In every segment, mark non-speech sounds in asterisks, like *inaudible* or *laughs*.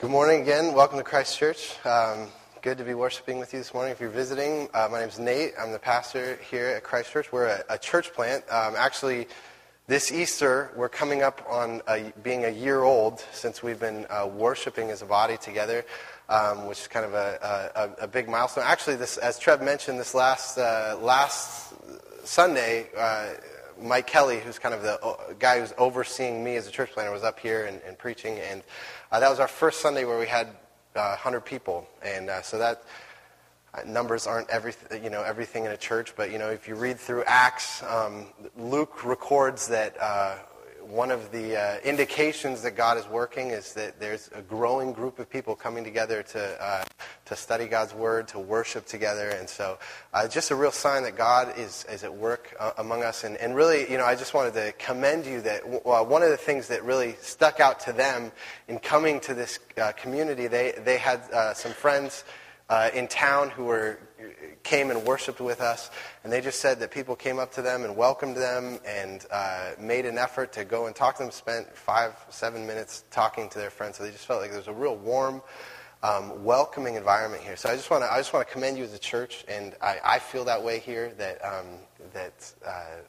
Good morning again. Welcome to Christ Church. Um, good to be worshiping with you this morning. If you're visiting, uh, my name is Nate. I'm the pastor here at Christ Church. We're a, a church plant. Um, actually, this Easter, we're coming up on a, being a year old since we've been uh, worshiping as a body together, um, which is kind of a, a, big milestone. Actually, this, as Trev mentioned, this last uh, last Sunday. Mike Kelly, who's kind of the uh, guy who's overseeing me as a church planter, was up here and, and preaching, and uh, that was our first Sunday where we had uh, 100 people, and uh, so that uh, numbers aren't everything, you know, everything in a church, but you know, if you read through Acts, um, Luke records that uh, one of the uh, indications that God is working is that there's a growing group of people coming together to, uh, to study God's Word, to worship together. And so, uh, just a real sign that God is, is at work uh, among us. And, and really, you know, I just wanted to commend you that w- one of the things that really stuck out to them in coming to this uh, community, they, they had uh, some friends in town who were came and worshiped with us, and they just said that people came up to them and welcomed them and uh, made an effort to go and talk to them, spent five, seven minutes talking to their friends. So they just felt like there was a real warm, um, welcoming environment here. So I just want to I just want to commend you as a church, and I, I feel that way here that um, that uh,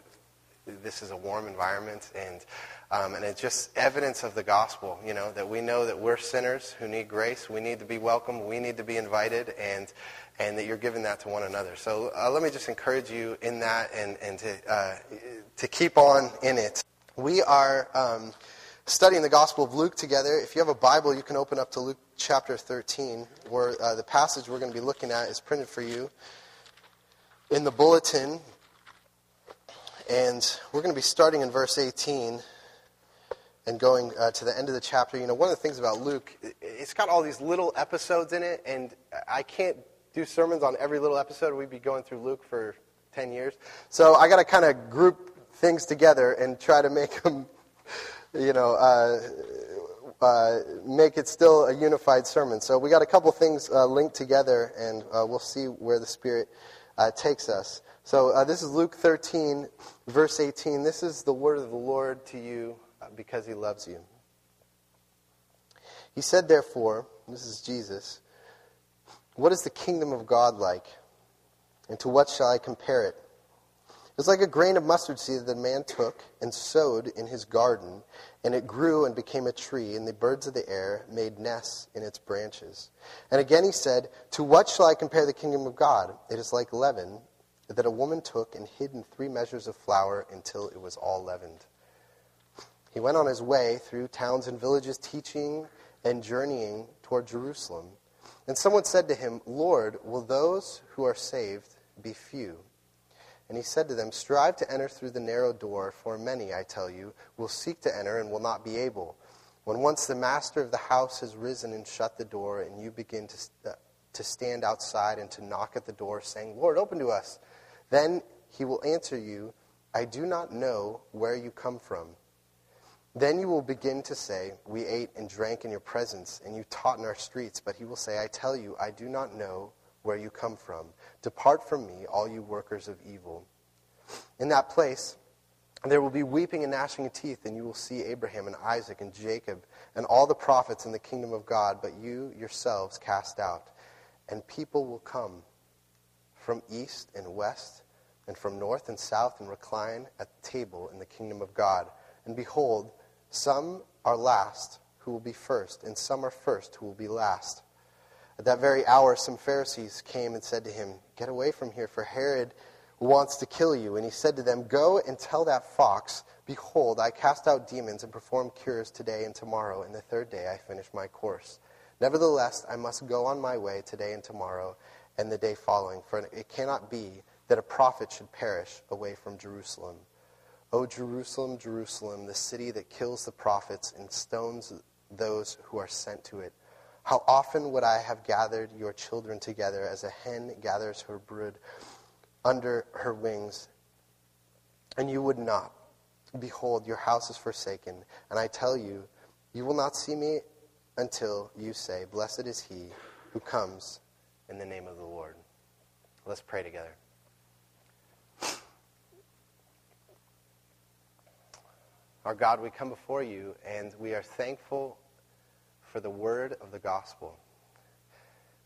this is a warm environment and. Um, and it's just evidence of the gospel, you know, that we know that we're sinners who need grace. We need to be welcomed. We need to be invited. And and that you're giving that to one another. So uh, let me just encourage you in that and, and to, uh, to keep on in it. We are um, studying the Gospel of Luke together. If you have a Bible, you can open up to Luke chapter 13, where uh, the passage we're going to be looking at is printed for you in the bulletin. And we're going to be starting in verse 18 and going uh, to the end of the chapter. You know, one of the things about Luke, it's got all these little episodes in it, and I can't do sermons on every little episode. We'd be going through Luke for 10 years. So I got to kind of group things together and try to make them, you know, uh, uh, make it still a unified sermon. So we got a couple things uh, linked together, and uh, we'll see where the Spirit uh, takes us. So uh, this is Luke 13, verse 18. This is the word of the Lord to you because he loves you. He said, therefore, this is Jesus, what is the kingdom of God like? And to what shall I compare it? It was like a grain of mustard seed that a man took and sowed in his garden, and it grew and became a tree, and the birds of the air made nests in its branches. And again he said, To what shall I compare the kingdom of God? It is like leaven that a woman took and hid in three measures of flour until it was all leavened. He went on his way through towns and villages, teaching and journeying toward Jerusalem. And someone said to him, Lord, will those who are saved be few? And he said to them, Strive to enter through the narrow door, for many, I tell you, will seek to enter and will not be able. When once the master of the house has risen and shut the door, and you begin to, uh, to stand outside and to knock at the door, saying, Lord, open to us, then he will answer you, I do not know where you come from. Then you will begin to say, We ate and drank in your presence, and you taught in our streets. But he will say, I tell you, I do not know where you come from. Depart from me, all you workers of evil. In that place, there will be weeping and gnashing of teeth, and you will see Abraham and Isaac and Jacob and all the prophets in the kingdom of God, but you yourselves cast out. And people will come from east and west, and from north and south, and recline at the table in the kingdom of God. And behold, some are last who will be first, and some are first who will be last. At that very hour, some Pharisees came and said to him, Get away from here, for Herod wants to kill you. And he said to them, Go and tell that fox, Behold, I cast out demons and perform cures today and tomorrow, and the third day I finish my course. Nevertheless, I must go on my way today and tomorrow and the day following, for it cannot be that a prophet should perish away from Jerusalem. O Jerusalem, Jerusalem, the city that kills the prophets and stones those who are sent to it. How often would I have gathered your children together as a hen gathers her brood under her wings, and you would not. Behold, your house is forsaken, and I tell you, you will not see me until you say, Blessed is he who comes in the name of the Lord. Let's pray together. Our God, we come before you and we are thankful for the word of the gospel.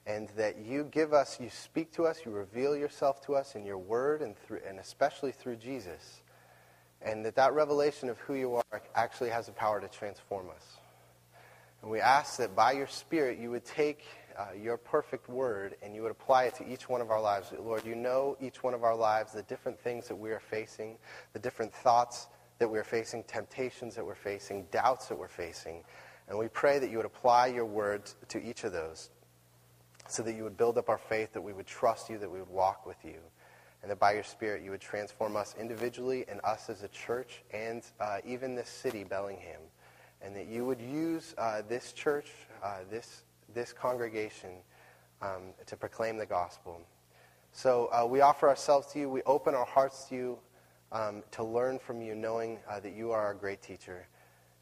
And that you give us, you speak to us, you reveal yourself to us in your word and, through, and especially through Jesus. And that that revelation of who you are actually has the power to transform us. And we ask that by your Spirit you would take uh, your perfect word and you would apply it to each one of our lives. Lord, you know each one of our lives, the different things that we are facing, the different thoughts that we're facing, temptations that we're facing, doubts that we're facing. And we pray that you would apply your words to each of those so that you would build up our faith, that we would trust you, that we would walk with you, and that by your Spirit you would transform us individually and us as a church and uh, even this city, Bellingham, and that you would use uh, this church, uh, this, this congregation, um, to proclaim the gospel. So uh, we offer ourselves to you, we open our hearts to you um, to learn from you, knowing uh, that you are our great teacher.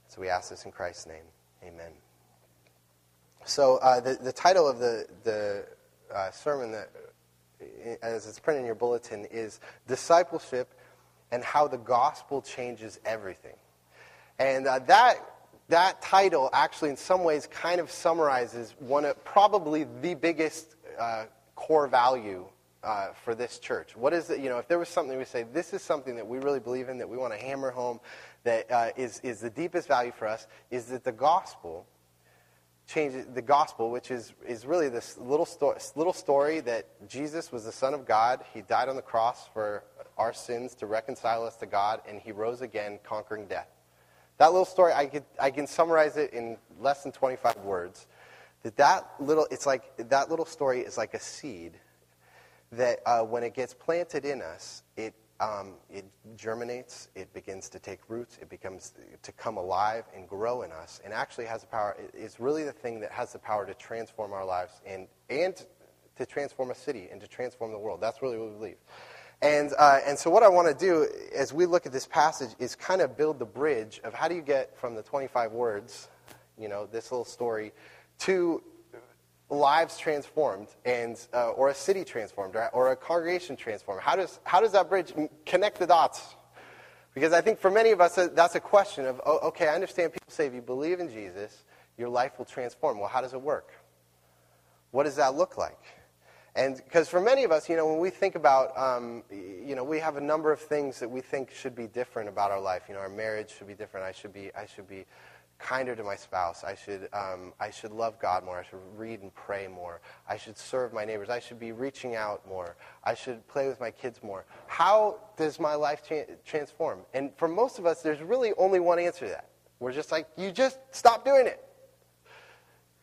So we ask this in Christ's name. Amen. So uh, the, the title of the, the uh, sermon, that, as it's printed in your bulletin, is Discipleship and How the Gospel Changes Everything. And uh, that, that title actually, in some ways, kind of summarizes one of probably the biggest uh, core value uh, for this church? What is it, you know, if there was something we say, this is something that we really believe in, that we want to hammer home, that uh, is is the deepest value for us, is that the gospel changes, the gospel, which is, is really this little, sto- little story that Jesus was the Son of God. He died on the cross for our sins to reconcile us to God, and he rose again, conquering death. That little story, I, could, I can summarize it in less than 25 words. That that little, it's like, that little story is like a seed that uh, when it gets planted in us, it, um, it germinates, it begins to take roots, it becomes to come alive and grow in us, and actually has the power. It's really the thing that has the power to transform our lives and, and to transform a city and to transform the world. That's really what we believe. And, uh, and so, what I want to do as we look at this passage is kind of build the bridge of how do you get from the 25 words, you know, this little story, to lives transformed and uh, or a city transformed or, or, a congregation transformed? How does, how does that bridge connect the dots? Because i think for many of us that's a question of oh, okay i understand people say if you believe in jesus your life will transform. Well how does it work? What does that look like? And because for many of us you know when we think about um, you know we have a number of things that we think should be different about our life. You know our marriage should be different. I should be i should be kinder to my spouse. I should, um, I should love God more. I should read and pray more. I should serve my neighbors. I should be reaching out more. I should play with my kids more. How does my life cha- transform? And for most of us, there's really only one answer to that. We're just like, you just stop doing it.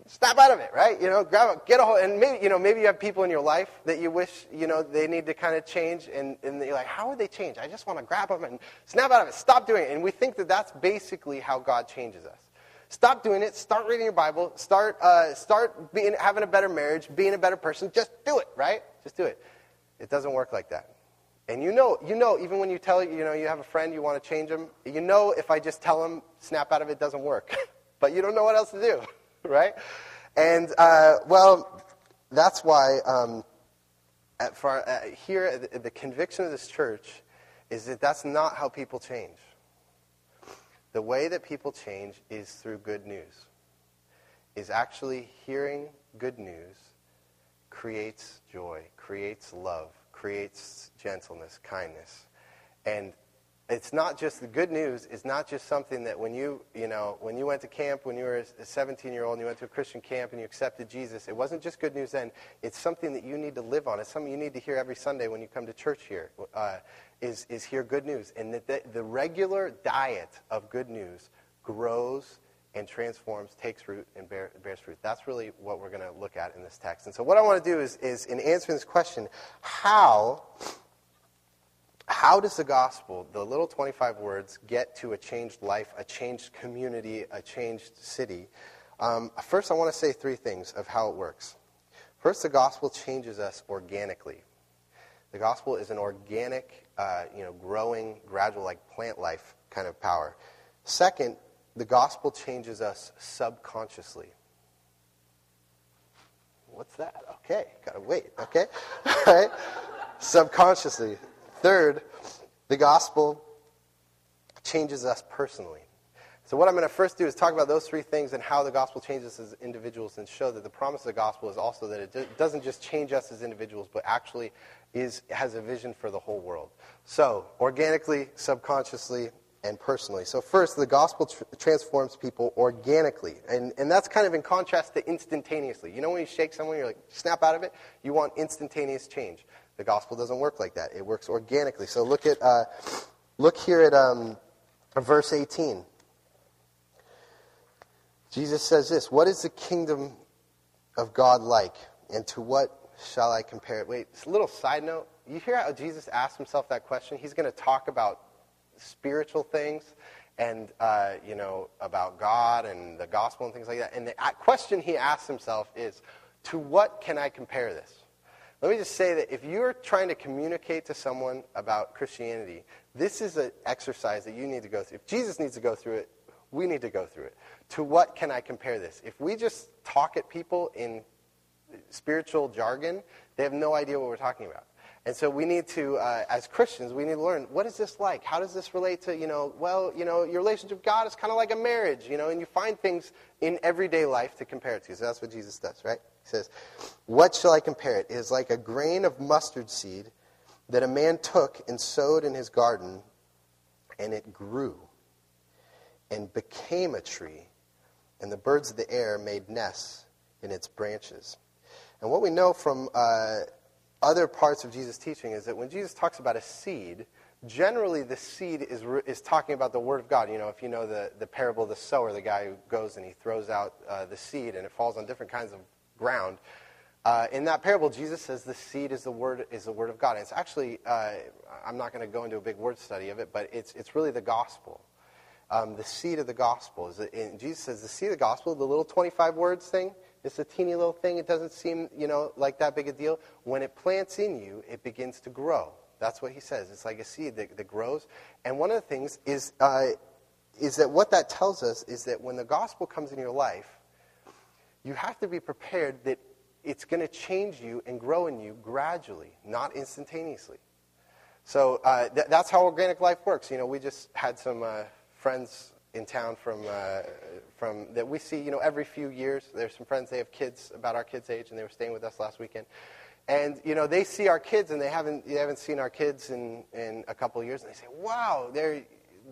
Snap out of it, right? You know, grab a, get a hold, and maybe, you know, maybe you have people in your life that you wish, you know, they need to kind of change, and, and you're like, how would they change? I just want to grab them and snap out of it, stop doing it. And we think that that's basically how God changes us. Stop doing it. Start reading your Bible. Start, uh, start being, having a better marriage, being a better person. Just do it, right? Just do it. It doesn't work like that. And you know, you know, even when you tell, you know, you have a friend, you want to change them, you know if I just tell them, snap out of it, doesn't work. *laughs* but you don't know what else to do, *laughs* right? And, uh, well, that's why um, at, for, uh, here, the, the conviction of this church is that that's not how people change. The way that people change is through good news. Is actually hearing good news creates joy, creates love, creates gentleness, kindness. And it's not just the good news is not just something that when you you know when you went to camp when you were a 17 year old and you went to a christian camp and you accepted jesus it wasn't just good news then it's something that you need to live on it's something you need to hear every sunday when you come to church here uh, is, is hear good news and that the, the regular diet of good news grows and transforms takes root and bear, bears fruit that's really what we're going to look at in this text and so what i want to do is, is in answering this question how how does the gospel, the little 25 words, get to a changed life, a changed community, a changed city? Um, first, I want to say three things of how it works. First, the gospel changes us organically. The gospel is an organic, uh, you know, growing, gradual, like plant life kind of power. Second, the gospel changes us subconsciously. What's that? Okay, gotta wait. Okay, *laughs* all right. Subconsciously. Third, the gospel changes us personally. So, what I'm going to first do is talk about those three things and how the gospel changes us as individuals and show that the promise of the gospel is also that it doesn't just change us as individuals, but actually is, has a vision for the whole world. So, organically, subconsciously, and personally. So, first, the gospel tr- transforms people organically. And, and that's kind of in contrast to instantaneously. You know, when you shake someone, you're like, snap out of it? You want instantaneous change. The gospel doesn't work like that, it works organically. So, look, at, uh, look here at um, verse 18. Jesus says this What is the kingdom of God like? And to what shall I compare it? Wait, a little side note. You hear how Jesus asked himself that question? He's going to talk about spiritual things and, uh, you know, about God and the gospel and things like that. And the question he asks himself is, to what can I compare this? Let me just say that if you're trying to communicate to someone about Christianity, this is an exercise that you need to go through. If Jesus needs to go through it, we need to go through it. To what can I compare this? If we just talk at people in spiritual jargon, they have no idea what we're talking about. And so we need to, uh, as Christians, we need to learn what is this like? How does this relate to, you know, well, you know, your relationship with God is kind of like a marriage, you know, and you find things in everyday life to compare it to. So that's what Jesus does, right? He says, What shall I compare it? It is like a grain of mustard seed that a man took and sowed in his garden, and it grew and became a tree, and the birds of the air made nests in its branches. And what we know from uh, other parts of Jesus' teaching is that when Jesus talks about a seed, generally the seed is, is talking about the Word of God. You know, if you know the, the parable of the sower, the guy who goes and he throws out uh, the seed and it falls on different kinds of ground. Uh, in that parable, Jesus says the seed is the word is the word of God. And it's actually, uh, I'm not going to go into a big word study of it, but it's it's really the gospel um, the seed of the gospel. Is and Jesus says the seed of the gospel, the little 25 words thing, it's a teeny little thing. It doesn't seem, you know, like that big a deal. When it plants in you, it begins to grow. That's what he says. It's like a seed that, that grows. And one of the things is, uh, is that what that tells us is that when the gospel comes in your life, you have to be prepared that it's going to change you and grow in you gradually, not instantaneously. So uh, th- that's how organic life works. You know, we just had some uh, friends in town from, uh, from that we see, you know, every few years. There's some friends, they have kids about our kids' age, and they were staying with us last weekend. And, you know, they see our kids, and they haven't, they haven't seen our kids in, in a couple of years, and they say, wow, they're,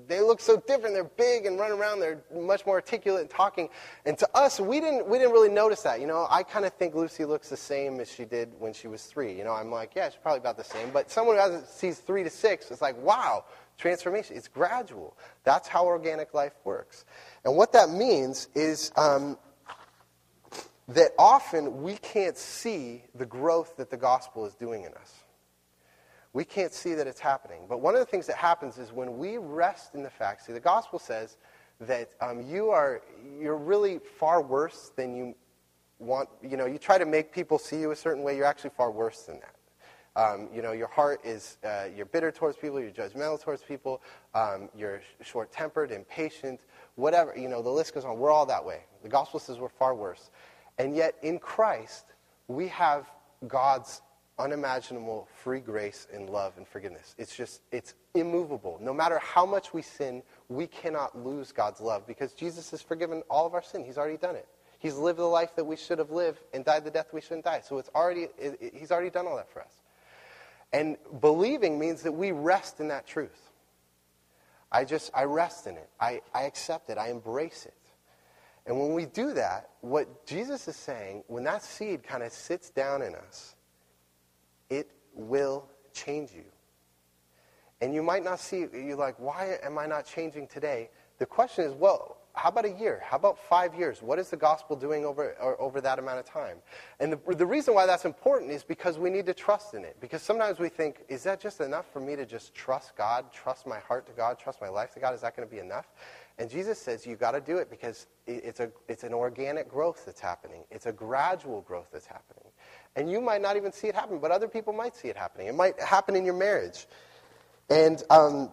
they look so different. They're big and run around. They're much more articulate and talking. And to us, we didn't, we didn't really notice that. You know, I kind of think Lucy looks the same as she did when she was three. You know, I'm like, yeah, she's probably about the same. But someone who hasn't, sees three to six is like, wow, transformation. It's gradual. That's how organic life works. And what that means is um, that often we can't see the growth that the gospel is doing in us. We can't see that it's happening. But one of the things that happens is when we rest in the fact, see, the gospel says that um, you are, you're really far worse than you want. You know, you try to make people see you a certain way, you're actually far worse than that. Um, you know, your heart is, uh, you're bitter towards people, you're judgmental towards people, um, you're short tempered, impatient, whatever. You know, the list goes on. We're all that way. The gospel says we're far worse. And yet, in Christ, we have God's unimaginable free grace and love and forgiveness. It's just, it's immovable. No matter how much we sin, we cannot lose God's love because Jesus has forgiven all of our sin. He's already done it. He's lived the life that we should have lived and died the death we shouldn't die. So it's already, it, it, he's already done all that for us. And believing means that we rest in that truth. I just, I rest in it. I, I accept it. I embrace it. And when we do that, what Jesus is saying, when that seed kind of sits down in us, it will change you. And you might not see, you're like, why am I not changing today? The question is, well, how about a year? How about five years? What is the gospel doing over, over that amount of time? And the, the reason why that's important is because we need to trust in it. Because sometimes we think, is that just enough for me to just trust God, trust my heart to God, trust my life to God? Is that going to be enough? And Jesus says you've got to do it because it's, a, it's an organic growth that's happening. It's a gradual growth that's happening. And you might not even see it happen, but other people might see it happening. It might happen in your marriage. And, um,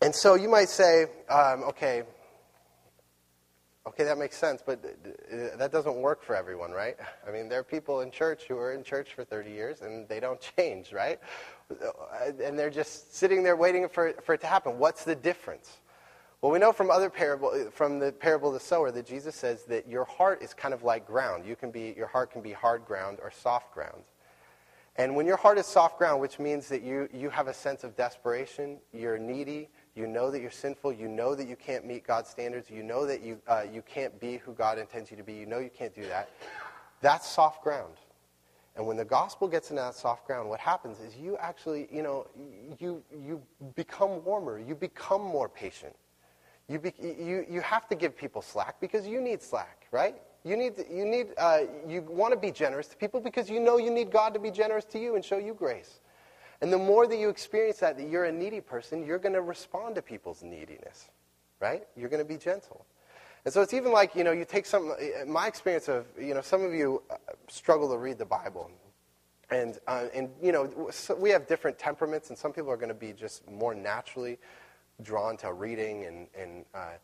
and so you might say, um, okay, Okay, that makes sense, but uh, that doesn't work for everyone, right? *laughs* I mean, there are people in church who are in church for 30 years and they don't *laughs* change, right? Uh, and they're just sitting there waiting for, for it to happen. What's the difference? Well, we know from other parable, uh, from the parable of the sower, that Jesus says that your heart is kind of like ground. You can be, your heart can be hard ground or soft ground. And when your heart is soft ground, which means that you, you have a sense of desperation, you're needy, you know that you're sinful, you know that you can't meet God's standards, you know that you, uh, you can't be who God intends you to be, you know you can't do that, that's soft ground. And when the gospel gets in that soft ground, what happens is you actually, you know, you, you become warmer, you become more patient. You, be, you, you have to give people slack because you need slack, right? You need, you, need uh, you want to be generous to people because you know you need God to be generous to you and show you grace. And the more that you experience that, that you're a needy person, you're going to respond to people's neediness, right? You're going to be gentle. And so it's even like, you know, you take some, my experience of, you know, some of you uh, struggle to read the Bible. And, uh, and you know, so we have different temperaments, and some people are going to be just more naturally drawn to reading and, and uh,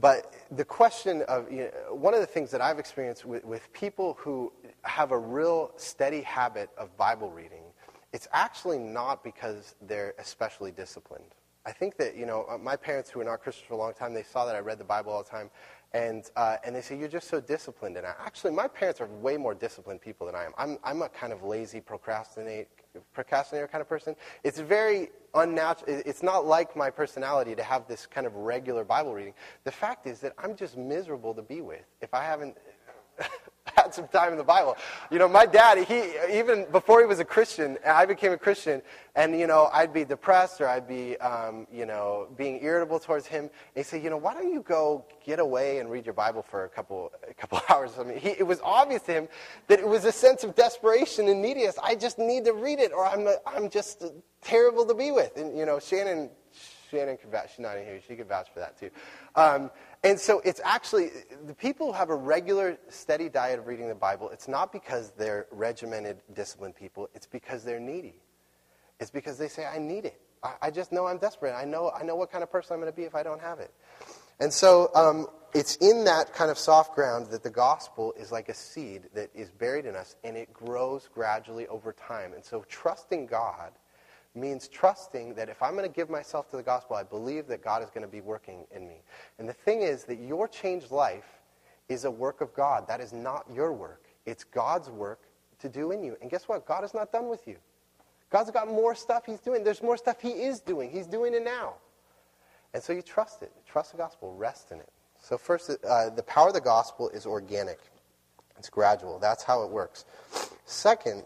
but the question of you know, one of the things that I've experienced with, with people who have a real steady habit of Bible reading, it's actually not because they're especially disciplined. I think that you know uh, my parents who were not Christians for a long time, they saw that I read the Bible all the time, and uh, and they say you're just so disciplined. And I, actually, my parents are way more disciplined people than I am. I'm I'm a kind of lazy procrastinate procrastinator kind of person. It's very unnatural. It's not like my personality to have this kind of regular Bible reading. The fact is that I'm just miserable to be with if I haven't *laughs* had some time in the Bible. You know, my dad, he even before he was a Christian, I became a Christian, and you know, I'd be depressed or I'd be, um, you know, being irritable towards him. And he'd say, you know, why don't you go get away and read your Bible for a couple, a couple *laughs* hours? I mean, he, it was obvious to him that it was a sense of desperation and neediness. I just need to read it, or I'm, a, I'm just terrible to be with. And you know, Shannon, Shannon could vouch. She's not in here. She could vouch for that too. Um, and so it's actually, the people who have a regular, steady diet of reading the Bible, it's not because they're regimented, disciplined people. It's because they're needy. It's because they say, I need it. I, I just know I'm desperate. I know, I know what kind of person I'm going to be if I don't have it. And so um, it's in that kind of soft ground that the gospel is like a seed that is buried in us, and it grows gradually over time. And so trusting God means trusting that if I'm going to give myself to the gospel, I believe that God is going to be working in me. And the thing is that your changed life is a work of God. That is not your work, it's God's work to do in you. And guess what? God is not done with you. God's got more stuff He's doing. There's more stuff He is doing. He's doing it now. And so you trust it. Trust the gospel. Rest in it. So, first, uh, the power of the gospel is organic, it's gradual. That's how it works. Second,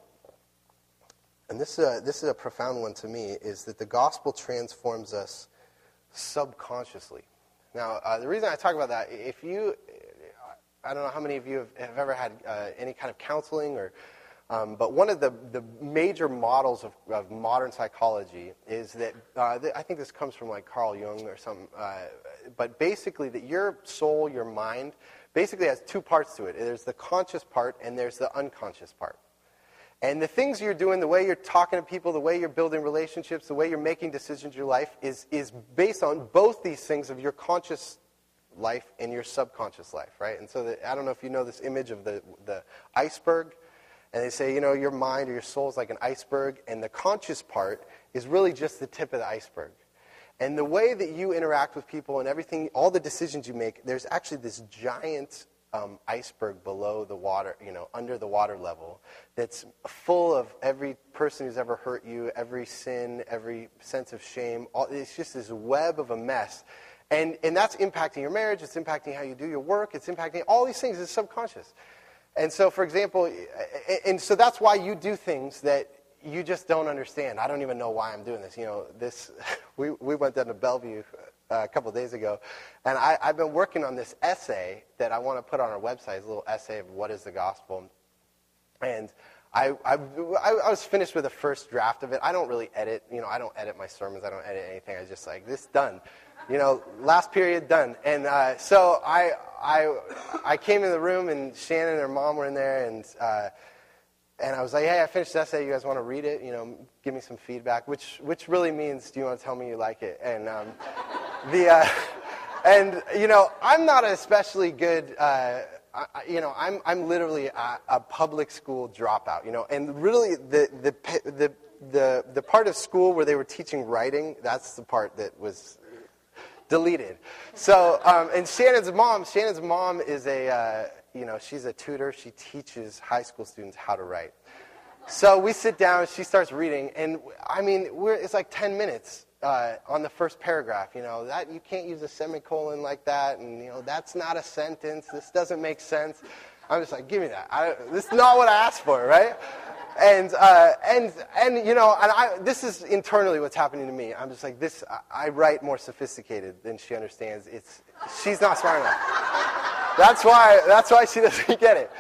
and this is, a, this is a profound one to me, is that the gospel transforms us subconsciously. Now, uh, the reason I talk about that, if you, I don't know how many of you have, have ever had uh, any kind of counseling or, um, but one of the, the major models of, of modern psychology is that, uh, I think this comes from like Carl Jung or some, uh, but basically that your soul, your mind, basically has two parts to it. There's the conscious part and there's the unconscious part. And the things you're doing, the way you're talking to people, the way you're building relationships, the way you're making decisions in your life is, is based on both these things of your conscious life and your subconscious life, right? And so the, I don't know if you know this image of the, the iceberg. And they say, you know, your mind or your soul is like an iceberg, and the conscious part is really just the tip of the iceberg. And the way that you interact with people and everything, all the decisions you make, there's actually this giant um, iceberg below the water, you know, under the water level, that's full of every person who's ever hurt you, every sin, every sense of shame. All, it's just this web of a mess. And, and that's impacting your marriage, it's impacting how you do your work, it's impacting all these things, it's subconscious. And so, for example, and so that's why you do things that you just don't understand. I don't even know why I'm doing this. You know, this, *laughs* we, we went down to Bellevue a couple days ago, and I, I've been working on this essay that I want to put on our website. It's a little essay of what is the gospel, and I, I, I was finished with the first draft of it. I don't really edit, you know, I don't edit my sermons. I don't edit anything. I just like this done, you know, last period done. And uh, so I, I, I came in the room, and Shannon and her mom were in there, and. Uh, and I was like, hey, I finished the essay. You guys want to read it? You know, give me some feedback, which, which really means, do you want to tell me you like it? And um, the, uh, *laughs* and you know, I'm not especially good. Uh, I, you know, I'm I'm literally a, a, public school dropout. You know, and really the the the the the part of school where they were teaching writing, that's the part that was deleted. So, um, and Shannon's mom, Shannon's mom is a, uh, you know, she's a tutor. She teaches high school students how to write. So we sit down, she starts reading, and I mean, it's like 10 minutes uh, on the first paragraph. You know, that you can't use a semicolon like that, and you know, that's not a sentence. This doesn't make sense. I'm just like, give me that. I, this is not what I asked for, right? And uh, and and you know, and I, this is internally what's happening to me. I'm just like, this. I, I write more sophisticated than she understands. It's she's not smart enough. That's why. That's why she doesn't get it.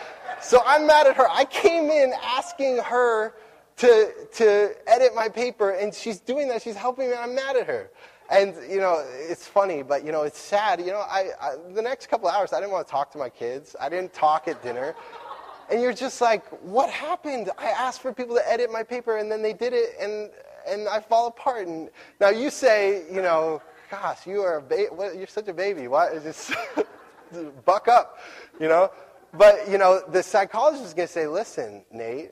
So I'm mad at her. I came in asking her to, to edit my paper, and she's doing that. She's helping me, and I'm mad at her. And, you know, it's funny, but, you know, it's sad. You know, I, I, the next couple hours, I didn't want to talk to my kids. I didn't talk at dinner. And you're just like, what happened? I asked for people to edit my paper, and then they did it, and, and I fall apart. And now you say, you know, gosh, you are a ba- you're such a baby. Why? *laughs* Just buck up, you know? But, you know, the psychologist is going to say, listen, Nate,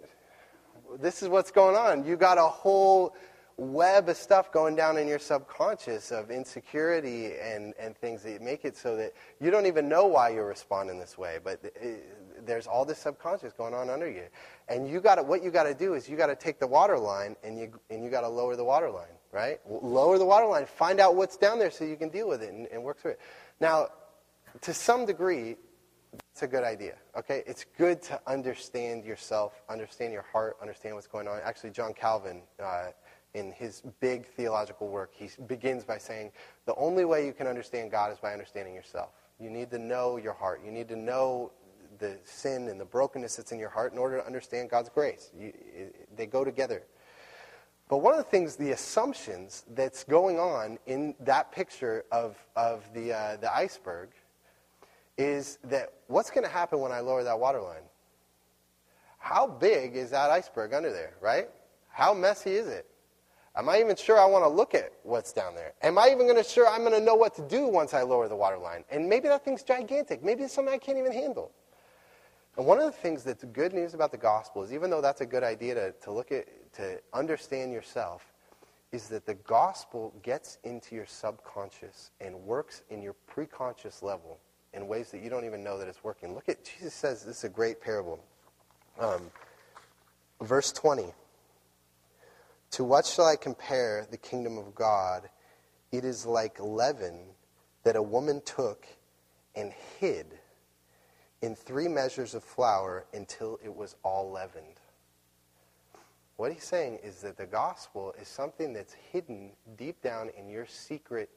this is what's going on. You got a whole web of stuff going down in your subconscious of insecurity and, and things that make it so that you don't even know why you're responding this way. But it, there's all this subconscious going on under you. And you got what you got to do is you got to take the water line and you, and you got to lower the water line, right? Lower the water line. Find out what's down there so you can deal with it and, and work through it. Now, to some degree, it's a good idea. Okay, it's good to understand yourself, understand your heart, understand what's going on. Actually, John Calvin, uh, in his big theological work, he begins by saying the only way you can understand God is by understanding yourself. You need to know your heart. You need to know the sin and the brokenness that's in your heart in order to understand God's grace. You, it, they go together. But one of the things, the assumptions that's going on in that picture of, of the, uh, the iceberg is that what's going to happen when I lower that water line? How big is that iceberg under there, right? How messy is it? Am I even sure I want to look at what's down there? Am I even going to sure I'm going to know what to do once I lower the water line? And maybe that thing's gigantic. Maybe it's something I can't even handle. And one of the things that's good news about the gospel is even though that's a good idea to, to look at, to understand yourself, is that the gospel gets into your subconscious and works in your preconscious level in ways that you don't even know that it's working. Look at, Jesus says this is a great parable. Um, verse 20. To what shall I compare the kingdom of God? It is like leaven that a woman took and hid in three measures of flour until it was all leavened. What he's saying is that the gospel is something that's hidden deep down in your secret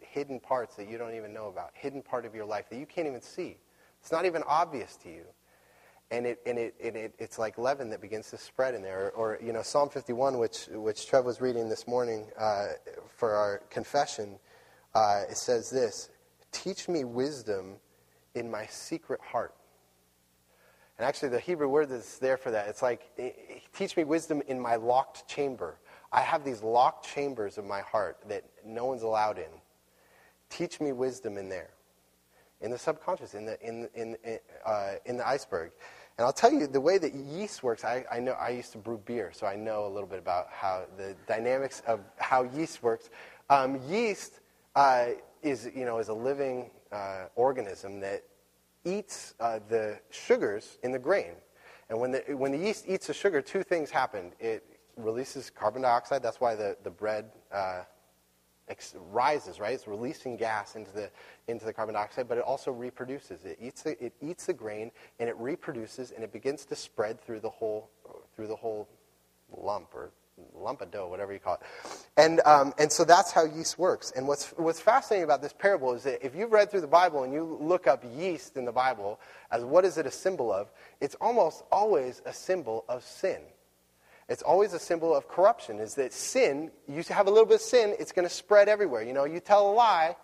hidden parts that you don't even know about, hidden part of your life that you can't even see. It's not even obvious to you. And, it, and, it, and it, it's like leaven that begins to spread in there. Or, or you know, Psalm 51, which, which Trev was reading this morning uh, for our confession, uh, it says this Teach me wisdom in my secret heart. And actually, the Hebrew word that's there for that, it's like, teach me wisdom in my locked chamber. I have these locked chambers of my heart that no one's allowed in. Teach me wisdom in there, in the subconscious, in the, in, in, in, uh, in the iceberg. And I'll tell you, the way that yeast works, I, I, know I used to brew beer, so I know a little bit about how the dynamics of how yeast works. Um, yeast uh, is, you know, is a living uh, organism that eats uh, the sugars in the grain. And when the, when the yeast eats the sugar, two things happen. It releases carbon dioxide. That's why the, the bread uh, ex- rises, right? It's releasing gas into the, into the carbon dioxide, but it also reproduces. It eats the, it eats the grain and it reproduces and it begins to spread through the whole, through the whole lump or lump of dough, whatever you call it. And, um, and so that's how yeast works. And what's, what's fascinating about this parable is that if you've read through the Bible and you look up yeast in the Bible as what is it a symbol of, it's almost always a symbol of sin. It's always a symbol of corruption, is that sin, you have a little bit of sin, it's going to spread everywhere. You know, you tell a lie,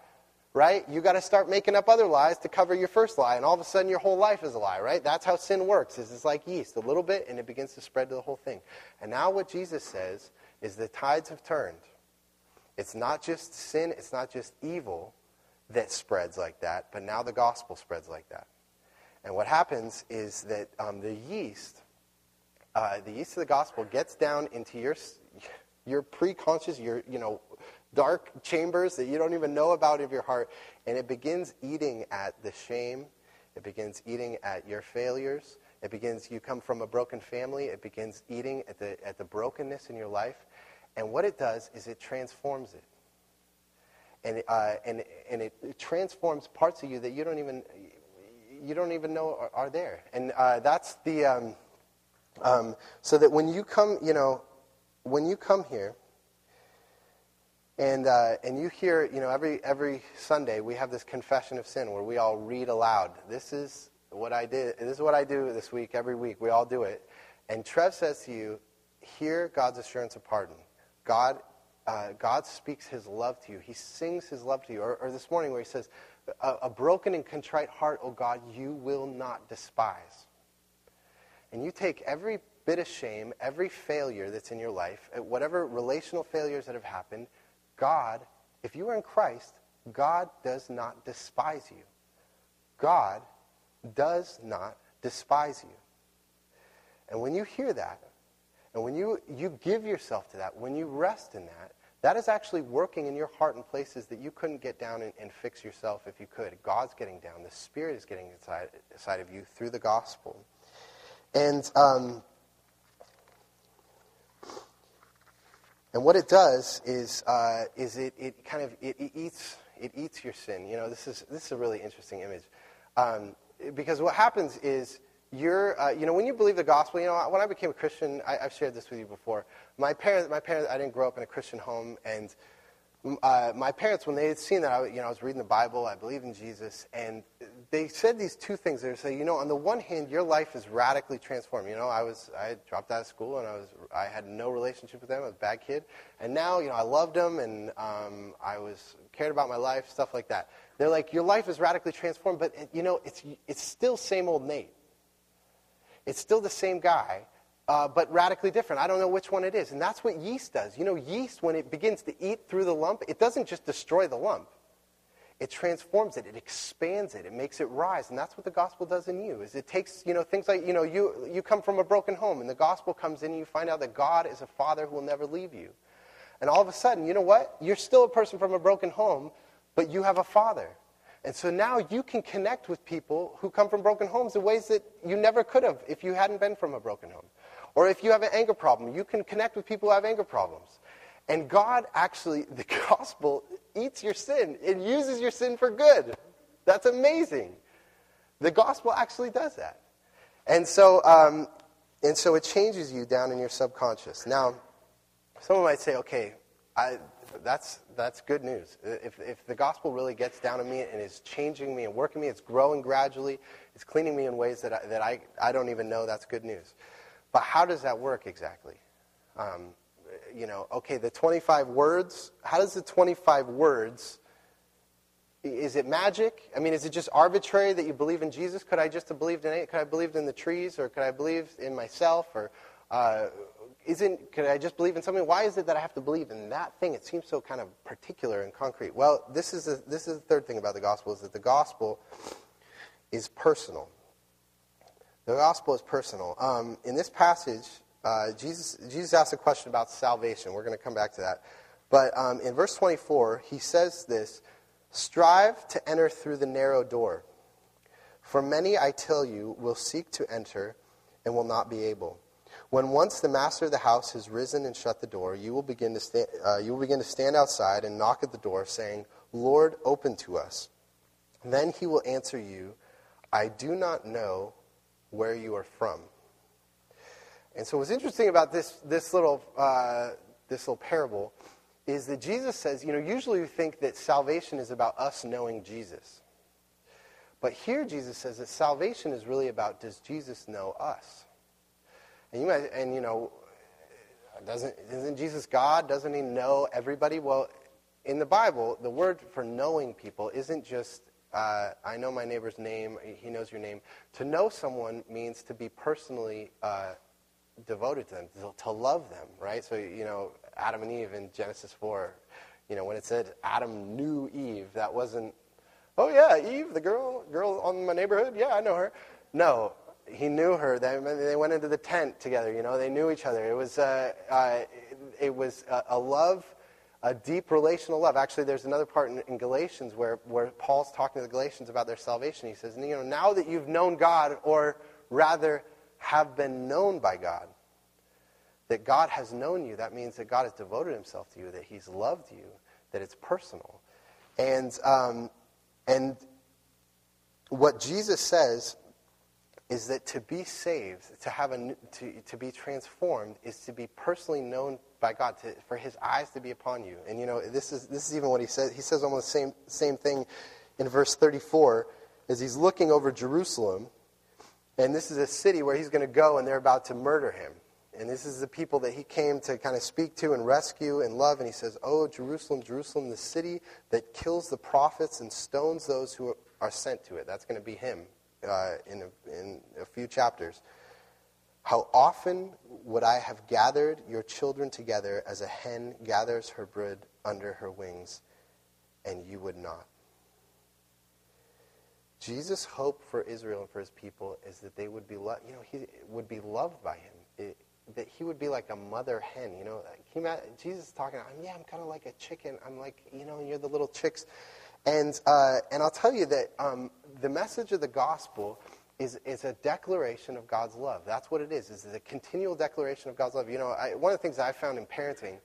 right? You got to start making up other lies to cover your first lie, and all of a sudden your whole life is a lie, right? That's how sin works. Is it's like yeast, a little bit, and it begins to spread to the whole thing. And now what Jesus says is the tides have turned. It's not just sin, it's not just evil that spreads like that, but now the gospel spreads like that. And what happens is that um, the yeast uh, the yeast of the gospel gets down into your, your pre-conscious, your, you know, dark chambers that you don't even know about of your heart. And it begins eating at the shame. It begins eating at your failures. It begins, you come from a broken family. It begins eating at the, at the brokenness in your life. And what it does is it transforms it. And, uh, and, and it, transforms parts of you that you don't even, you don't even know are, are there. And uh, that's the, um, um, so that when you come, you know, when you come here, and, uh, and you hear, you know, every, every Sunday we have this confession of sin where we all read aloud. This is what I did. This is what I do this week, every week. We all do it. And Trev says to you, hear God's assurance of pardon. God, uh, God speaks his love to you. He sings his love to you. Or, or this morning where he says, a, a broken and contrite heart, O God, you will not despise. And you take every bit of shame, every failure that's in your life, whatever relational failures that have happened, God, if you are in Christ, God does not despise you. God does not despise you. And when you hear that, and when you, you give yourself to that, when you rest in that, that is actually working in your heart in places that you couldn't get down and, and fix yourself if you could. God's getting down. The Spirit is getting inside, inside of you through the gospel. And um, And what it does is, uh, is it, it kind of it, it, eats it eats your sin. You know, this is this is a really interesting image, um, because what happens is you're uh, you know when you believe the gospel. You know, when I became a Christian, I, have shared this with you before. My parents, my parents, I didn't grow up in a Christian home, and uh, my parents, when they had seen that, I, you know, I was reading the Bible, I believe in Jesus, and they said these two things. They say, you know, on the one hand, your life is radically transformed. You know, I was, I dropped out of school, and I was, I had no relationship with them. I was a bad kid, and now, you know, I loved them, and um, I was cared about my life, stuff like that. They're like, your life is radically transformed, but you know, it's, it's still same old Nate. It's still the same guy uh, but radically different. I don't know which one it is. And that's what yeast does. You know, yeast, when it begins to eat through the lump, it doesn't just destroy the lump. It transforms it. It expands it. It makes it rise. And that's what the gospel does in you. Is it takes, you know, things like, you know, you, you come from a broken home and the gospel comes in and you find out that God is a father who will never leave you. And all of a sudden, you know what? You're still a person from a broken home, but you have a father. And so now you can connect with people who come from broken homes in ways that you never could have if you hadn't been from a broken home. Or if you have an anger problem, you can connect with people who have anger problems. And God actually, *laughs* the gospel eats your sin. It uses your sin for good. That's amazing. The gospel actually does that. And so, um, and so it changes you down in your subconscious. Now, someone might say, okay, I, that's, that's good news. If, if the gospel really gets down to me and is changing me and working me, it's growing gradually, it's cleaning me in ways that I, that I, I don't even know, that's good news. But how does that work exactly? Um, you know, okay, the 25 words, how does the 25 words, is it magic? I mean, is it just arbitrary that you believe in Jesus? Could I just have believed in it? Could I have believed in the trees? Or could I have believed in myself? Or uh, isn't, could I just believe in something? Why is it that I have to believe in that thing? It seems so kind of particular and concrete. Well, this is, a, this is the third thing about the gospel, is that the gospel is personal. The gospel is personal. Um, in this passage, uh, Jesus, Jesus asked a question about salvation. We're going to come back to that. But um, in verse 24, he says this Strive to enter through the narrow door. For many, I tell you, will seek to enter and will not be able. When once the master of the house has risen and shut the door, you will begin to, sta- uh, you will begin to stand outside and knock at the door, saying, Lord, open to us. Then he will answer you, I do not know where you are from. And so, what's interesting about this, this, little, uh, this little parable is that Jesus says, you know, usually we think that salvation is about us knowing Jesus. But here Jesus says that salvation is really about does Jesus know us? And you might, and you know, doesn't isn't Jesus God? Doesn't he know everybody? Well, in the Bible, the word for knowing people isn't just uh, I know my neighbor's name, he knows your name. To know someone means to be personally uh, devoted to them, to, love them, right? So, you know, Adam and Eve in Genesis 4, you know, when it said Adam knew Eve, that wasn't, oh yeah, Eve, the girl, girl on my neighborhood, yeah, I know her. No, he knew her. They, went into the tent together, you know, they knew each other. It was, uh, uh, it was a love a deep relational love. Actually, there's another part in, in, Galatians where, where Paul's talking to the Galatians about their salvation. He says, you know, now that you've known God, or rather have been known by God, that God has known you, that means that God has devoted himself to you, that he's loved you, that it's personal. And, um, and what Jesus says is that to be saved, to, have a, to, to be transformed, is to be personally known by God, to, for his eyes to be upon you. And you know, this is, this is even what he says. He says almost the same, same thing in verse 34 as he's looking over Jerusalem. And this is a city where he's going to go and they're about to murder him. And this is the people that he came to kind of speak to and rescue and love. And he says, Oh, Jerusalem, Jerusalem, the city that kills the prophets and stones those who are sent to it. That's going to be him uh, in, a, in a few chapters. How often would I have gathered your children together as a hen gathers her brood under her wings, and you would not? Jesus' hope for Israel and for his people is that they would be, lo- you know, he would be loved by him. It, that he would be like a mother hen, you know. Jesus is talking, yeah, I'm kind of like a chicken. I'm like, you know, you're the little chicks. And, uh, and I'll tell you that um, the message of the gospel is, is a declaration of God's love. That's what it is, is a continual declaration of God's love. You know, I, one of the things I found in parenting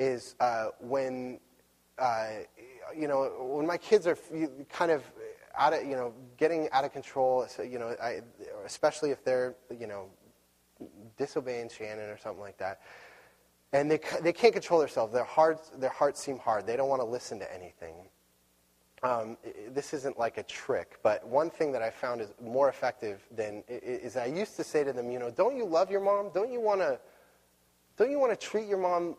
is uh, when, uh, you know, when my kids are kind of out of, you know, getting out of control, so, you know, I, especially if they're, you know, disobeying Shannon or something like that, and they, they can't control themselves. Their hearts, their hearts seem hard. They don't want to listen to anything um, this isn't like a trick, but one thing that I found is more effective than is I used to say to them, you know, don't you love your mom? Don't you want to? Don't you want to treat your mom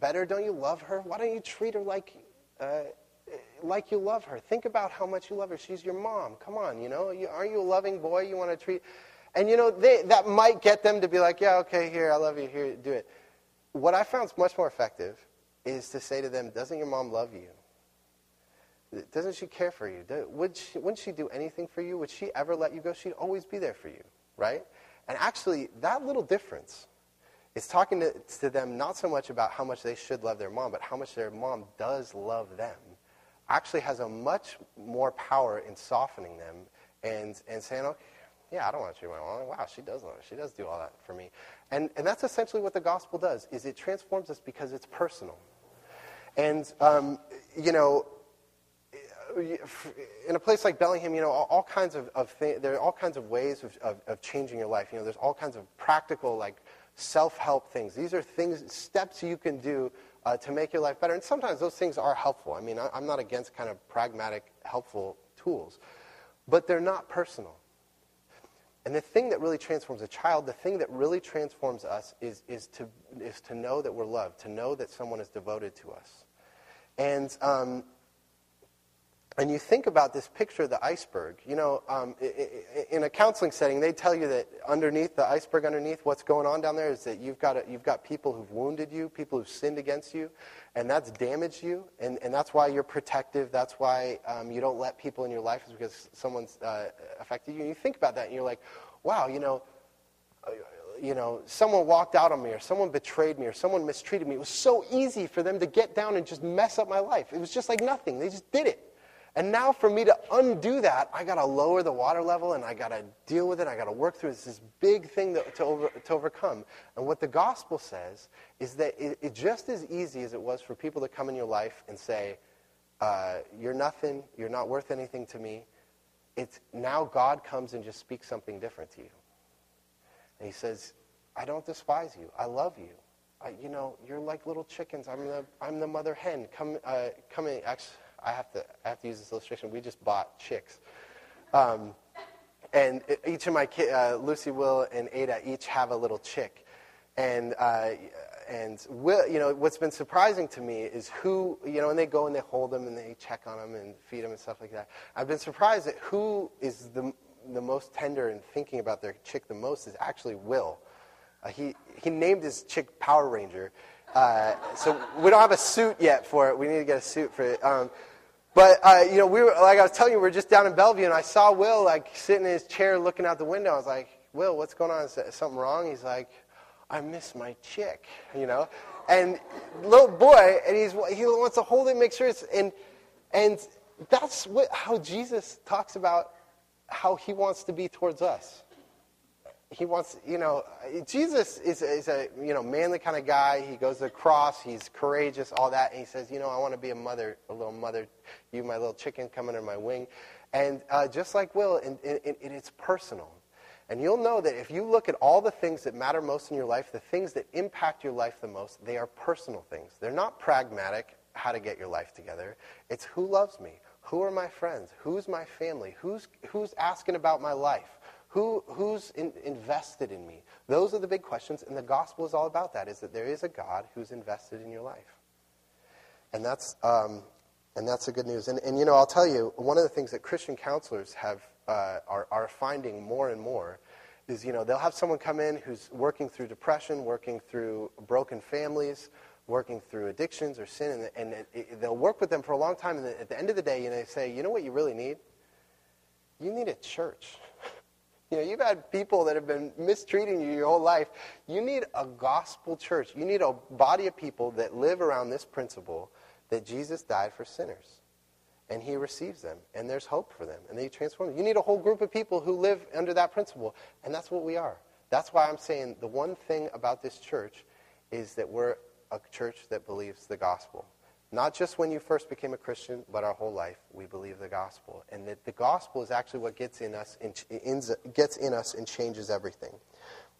better? Don't you love her? Why don't you treat her like uh, like you love her? Think about how much you love her. She's your mom. Come on, you know, aren't you a loving boy? You want to treat, and you know, they, that might get them to be like, yeah, okay, here, I love you, here, do it. What I found is much more effective is to say to them, doesn't your mom love you? Doesn't she care for you? Would she, wouldn't she do anything for you? Would she ever let you go? She'd always be there for you, right? And actually, that little difference is talking to, to them not so much about how much they should love their mom, but how much their mom does love them, actually has a much more power in softening them and, and saying, okay, yeah, I don't want to treat my mom. Wow, she does love her. She does do all that for me. And, and that's essentially what the gospel does, is it transforms us because it's personal. And, um, you know, in a place like Bellingham, you know, all, all kinds of, of th- there are all kinds of ways of, of, of, changing your life. You know, there's all kinds of practical, like self-help things. These are things, steps you can do uh, to make your life better. And sometimes those things are helpful. I mean, I, I'm not against kind of pragmatic, helpful tools, but they're not personal. And the thing that really transforms a child, the thing that really transforms us is, is, to, is to know that we're loved, to know that someone is devoted to us. And um, and you think about this picture of the iceberg. You know, um, in a counseling setting, they tell you that underneath the iceberg, underneath what's going on down there, is that you've got a, you've got people who've wounded you, people who've sinned against you, and that's damaged you, and, and that's why you're protective. That's why um, you don't let people in your life is because someone's uh, affected you. And you think about that, and you're like, wow, you know. Uh, you know, someone walked out on me, or someone betrayed me, or someone mistreated me. It was so easy for them to get down and just mess up my life. It was just like nothing. They just did it. And now for me to undo that, I got to lower the water level and I got to deal with it. I got to work through this, this big thing to, to, over, to, overcome. And what the gospel says is that it, it's just as easy as it was for people to come in your life and say, uh, You're nothing, you're not worth anything to me. It's now God comes and just speaks something different to you. And he says, I don't despise you. I love you. I, you know, you're like little chickens. I'm the, I'm the mother hen. Come, uh, come in. Actually, I have to, I have to use this illustration. We just bought chicks. Um, and each of my kids, uh, Lucy, Will, and Ada each have a little chick. And, uh, and Will, you know, what's been surprising to me is who, you know, and they go and they hold them and they check on them and feed them and stuff like that. I've been surprised at who is the, the most tender and thinking about their chick the most is actually Will. Uh, he, he named his chick Power Ranger. Uh, so we don't have a suit yet for it. We need to get a suit for it. Um, but uh, you know, we were like I was telling you, we were just down in Bellevue, and I saw Will like sitting in his chair looking out the window. I was like, Will, what's going on? Is something wrong? He's like, I miss my chick. You know, and little boy, and he's he wants to hold it, make sure it's and and that's what how Jesus talks about how he wants to be towards us. He wants, you know, Jesus is, is a you know manly kind of guy. He goes to the cross. He's courageous, all that, and he says, you know, I want to be a mother, a little mother. You, my little chicken, come under my wing, and uh, just like Will, and, and, and it's personal. And you'll know that if you look at all the things that matter most in your life, the things that impact your life the most, they are personal things. They're not pragmatic, how to get your life together. It's who loves me, who are my friends, who's my family, who's, who's asking about my life, who, who's in, invested in me. Those are the big questions, and the gospel is all about that, is that there is a God who's invested in your life. And that's, um, and that's the good news. And, and, you know, I'll tell you, one of the things that Christian counselors have uh, are, are finding more and more is, you know, they'll have someone come in who's working through depression, working through broken families, working through addictions or sin, and, and it, it, they'll work with them for a long time, and at the end of the day, you know, they say, you know what you really need? You need a church. You know, you've had people that have been mistreating you your whole life. You need a gospel church. You need a body of people that live around this principle that Jesus died for sinners and he receives them, and there's hope for them, and they transform them. You need a whole group of people who live under that principle, and that's what we are. That's why I'm saying the one thing about this church is that we're a church that believes the gospel. Not just when you first became a Christian, but our whole life, we believe the gospel, and that the gospel is actually what gets in us, and gets in us, and changes everything.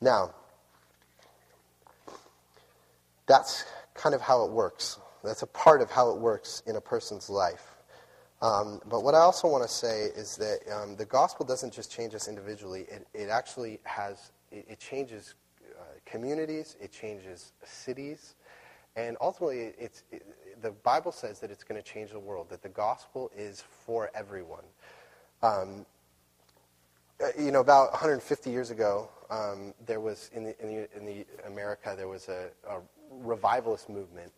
Now, that's kind of how it works. That's a part of how it works in a person's life. Um, but what I also want to say is that um, the gospel doesn't just change us individually, it, it actually has, it, it changes uh, communities, it changes cities, and ultimately, it's, it, the Bible says that it's going to change the world, that the gospel is for everyone. Um, uh, you know, about 150 years ago, um, there was in the, in the, in the America there was a, a revivalist movement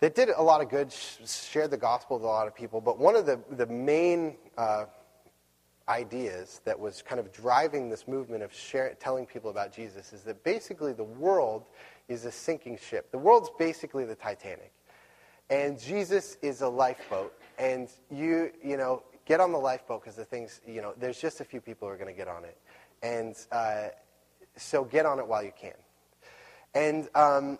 that did a lot of good, shared the gospel with a lot of people. But one of the, the main uh, ideas that was kind of driving this movement of share, telling people about Jesus is that basically the world is a sinking ship. The world's basically the Titanic. And Jesus is a lifeboat. And you, you know, get on the lifeboat because the things, you know, there's just a few people who are going to get on it. And uh, so get on it while you can. And um,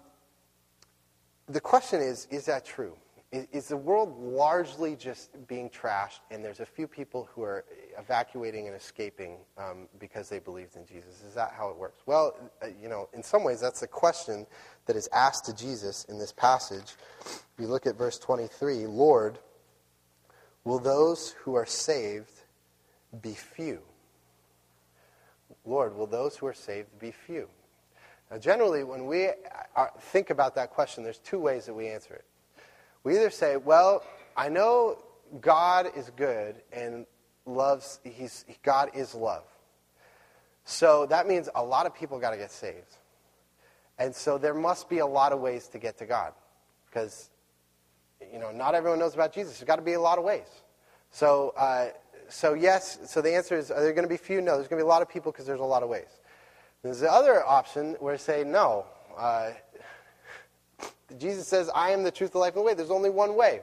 the question is is that true? Is, is, the world largely just being trashed, and there's a few people who are evacuating and escaping um, because they believed in Jesus? Is that how it works? Well, uh, you know, in some ways, that's the question that is asked to Jesus in this passage. You look at verse 23 Lord, will those who are saved be few? Lord, will those who are saved be few? Now, generally, when we think about that question, there's two ways that we answer it. We either say, well, I know God is good and loves, he's, God is love. So that means a lot of people got to get saved. And so there must be a lot of ways to get to God. Because, you know, not everyone knows about Jesus. There's got to be a lot of ways. So, uh, so yes, so the answer is, are there going to be few? No, there's going to be a lot of people because there's a lot of ways. There's the other option where say, no, uh, *laughs* Jesus says, I am the truth, the life, and the way. There's only one way.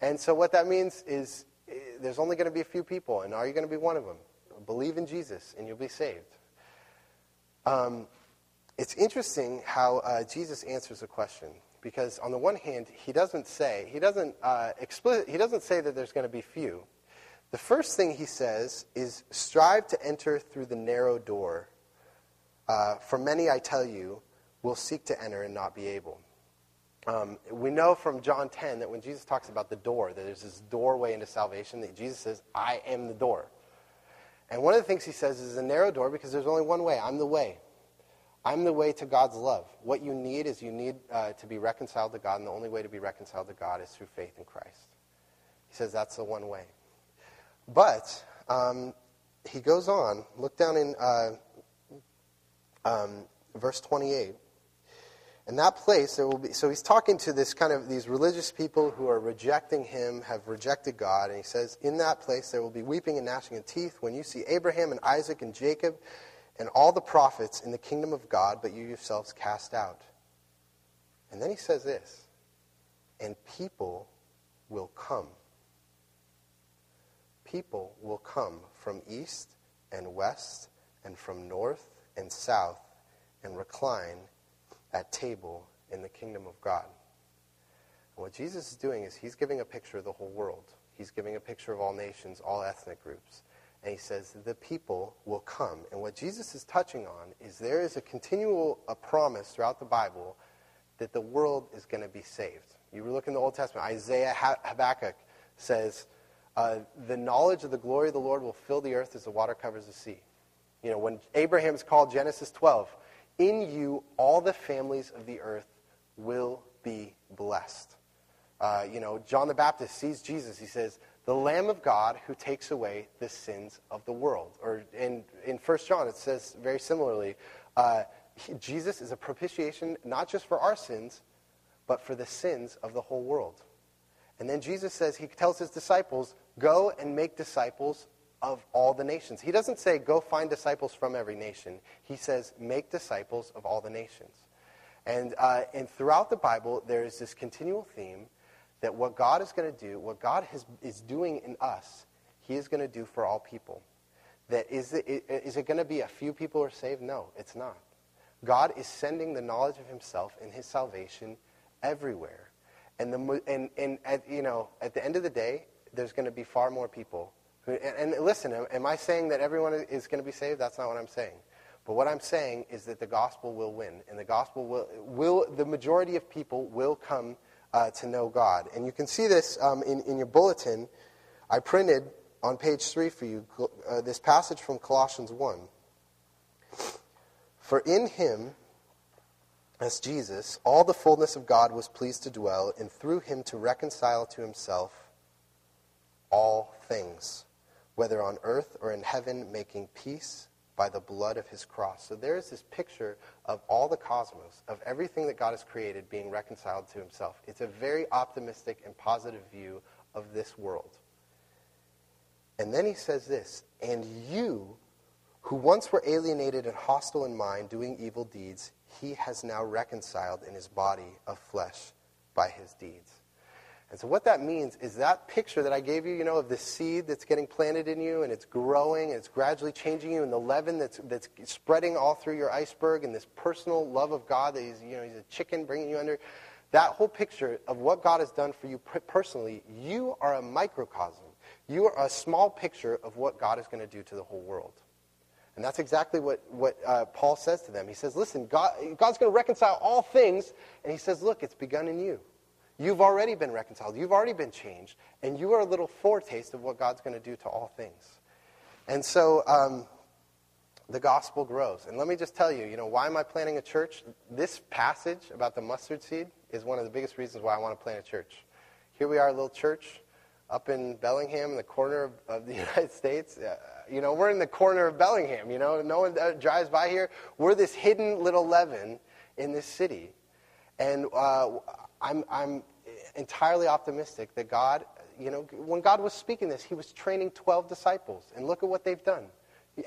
And so what that means is there's only going to be a few people, and are you going to be one of them? Believe in Jesus, and you'll be saved. Um, it's interesting how uh, Jesus answers the question because on the one hand, he doesn't say he doesn't uh, explicit, he doesn't say that there's going to be few. The first thing he says is strive to enter through the narrow door uh, for many, I tell you, will seek to enter and not be able. Um, we know from John 10 that when Jesus talks about the door, that there's this doorway into salvation, that Jesus says, I am the door. And one of the things he says is a narrow door because there's only one way. I'm the way. I'm the way to God's love. What you need is you need uh, to be reconciled to God, and the only way to be reconciled to God is through faith in Christ. He says that's the one way. But um, he goes on. Look down in uh, um, verse 28. In that place, there will be. So he's talking to this kind of these religious people who are rejecting him, have rejected God, and he says, "In that place, there will be weeping and gnashing of teeth when you see Abraham and Isaac and Jacob and all the prophets in the kingdom of God, but you yourselves cast out." And then he says this and people will come. People will come from east and west and from north and south and recline at table in the kingdom of God. And what Jesus is doing is he's giving a picture of the whole world. He's giving a picture of all nations, all ethnic groups. And he says the people will come. And what Jesus is touching on is there is a continual a promise throughout the Bible that the world is going to be saved. You look in the Old Testament, Isaiah, Habakkuk says, uh, the knowledge of the glory of the Lord will fill the earth as the water covers the sea. You know, when Abraham's called Genesis 12, in you all the families of the earth will be blessed. Uh, you know, John the Baptist sees Jesus. He says, the Lamb of God who takes away the sins of the world. Or in, in 1 John, it says very similarly, uh, he, Jesus is a propitiation not just for our sins, but for the sins of the whole world. And then Jesus says, he tells his disciples, go and make disciples of all the nations. He doesn't say, go find disciples from every nation. He says, make disciples of all the nations. And, uh, and throughout the Bible, there is this continual theme that what God is going to do, what God has, is doing in us, He is going to do for all people. That is it, is it going to be a few people are saved? No, it's not. God is sending the knowledge of Himself and His salvation everywhere. And, the, and, and at, you know, at the end of the day, there's going to be far more people. Who, and, and listen, am I saying that everyone is going to be saved? That's not what I'm saying. But what I'm saying is that the gospel will win, and the gospel will, will the majority of people will come uh, to know God. And you can see this um, in, in your bulletin. I printed on page three for you uh, this passage from Colossians 1. For in him, as Jesus, all the fullness of God was pleased to dwell, and through him to reconcile to himself all things, whether on earth or in heaven, making peace by the blood of his cross. So there is this picture of all the cosmos, of everything that God has created being reconciled to himself. It's a very optimistic and positive view of this world. And then he says this, and you who once were alienated and hostile in mind, doing evil deeds, he has now reconciled in his body of flesh by his deeds. And so what that means is that picture that I gave you, you know, of the seed that's getting planted in you and it's growing and it's gradually changing you and the leaven that's, that's spreading all through your iceberg and this personal love of God that he's, you know, he's a chicken bringing you under. That whole picture of what God has done for you personally, you are a microcosm. You are a small picture of what God is going to do to the whole world. And that's exactly what, what uh, Paul says to them. He says, listen, God, God's going to reconcile all things. And he says, look, it's begun in you. You've already been reconciled. You've already been changed. And you are a little foretaste of what God's going to do to all things. And so um, the gospel grows. And let me just tell you, you know, why am I planting a church? This passage about the mustard seed is one of the biggest reasons why I want to plant a church. Here we are, a little church up in Bellingham, in the corner of, of the *laughs* United States. Uh, you know, we're in the corner of Bellingham. You know, no one drives by here. We're this hidden little leaven in this city, and uh, I'm I'm entirely optimistic that God, you know, when God was speaking this, He was training 12 disciples, and look at what they've done.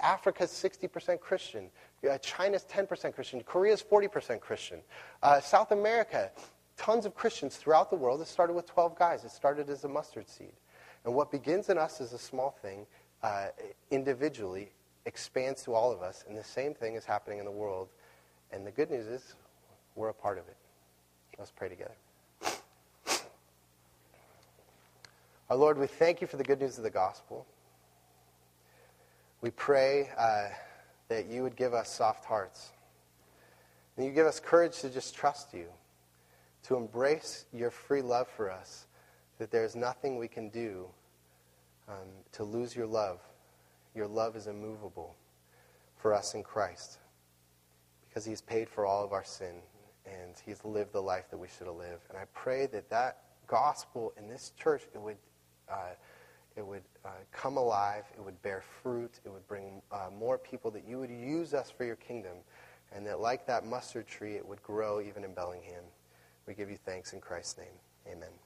Africa's 60% Christian. Uh, China's 10% Christian. Korea's 40% Christian. Uh, South America, tons of Christians throughout the world. It started with 12 guys. It started as a mustard seed. And what begins in us as a small thing uh, individually expands to all of us, and the same thing is happening in the world. And the good news is, we're a part of it. Let's pray together. Our Lord, we thank you for the good news of the gospel. We pray uh, that you would give us soft hearts. And you give us courage to just trust you, to embrace your free love for us, that there's nothing we can do um, to lose your love. Your love is immovable for us in Christ because he's paid for all of our sin and he's lived the life that we should have lived. And I pray that that gospel in this church, it would, uh, it would uh, come alive, it would bear fruit, it would bring uh, more people, that you would use us for your kingdom, and that like that mustard tree, it would grow even in Bellingham. We give you thanks in Christ's name. Amen.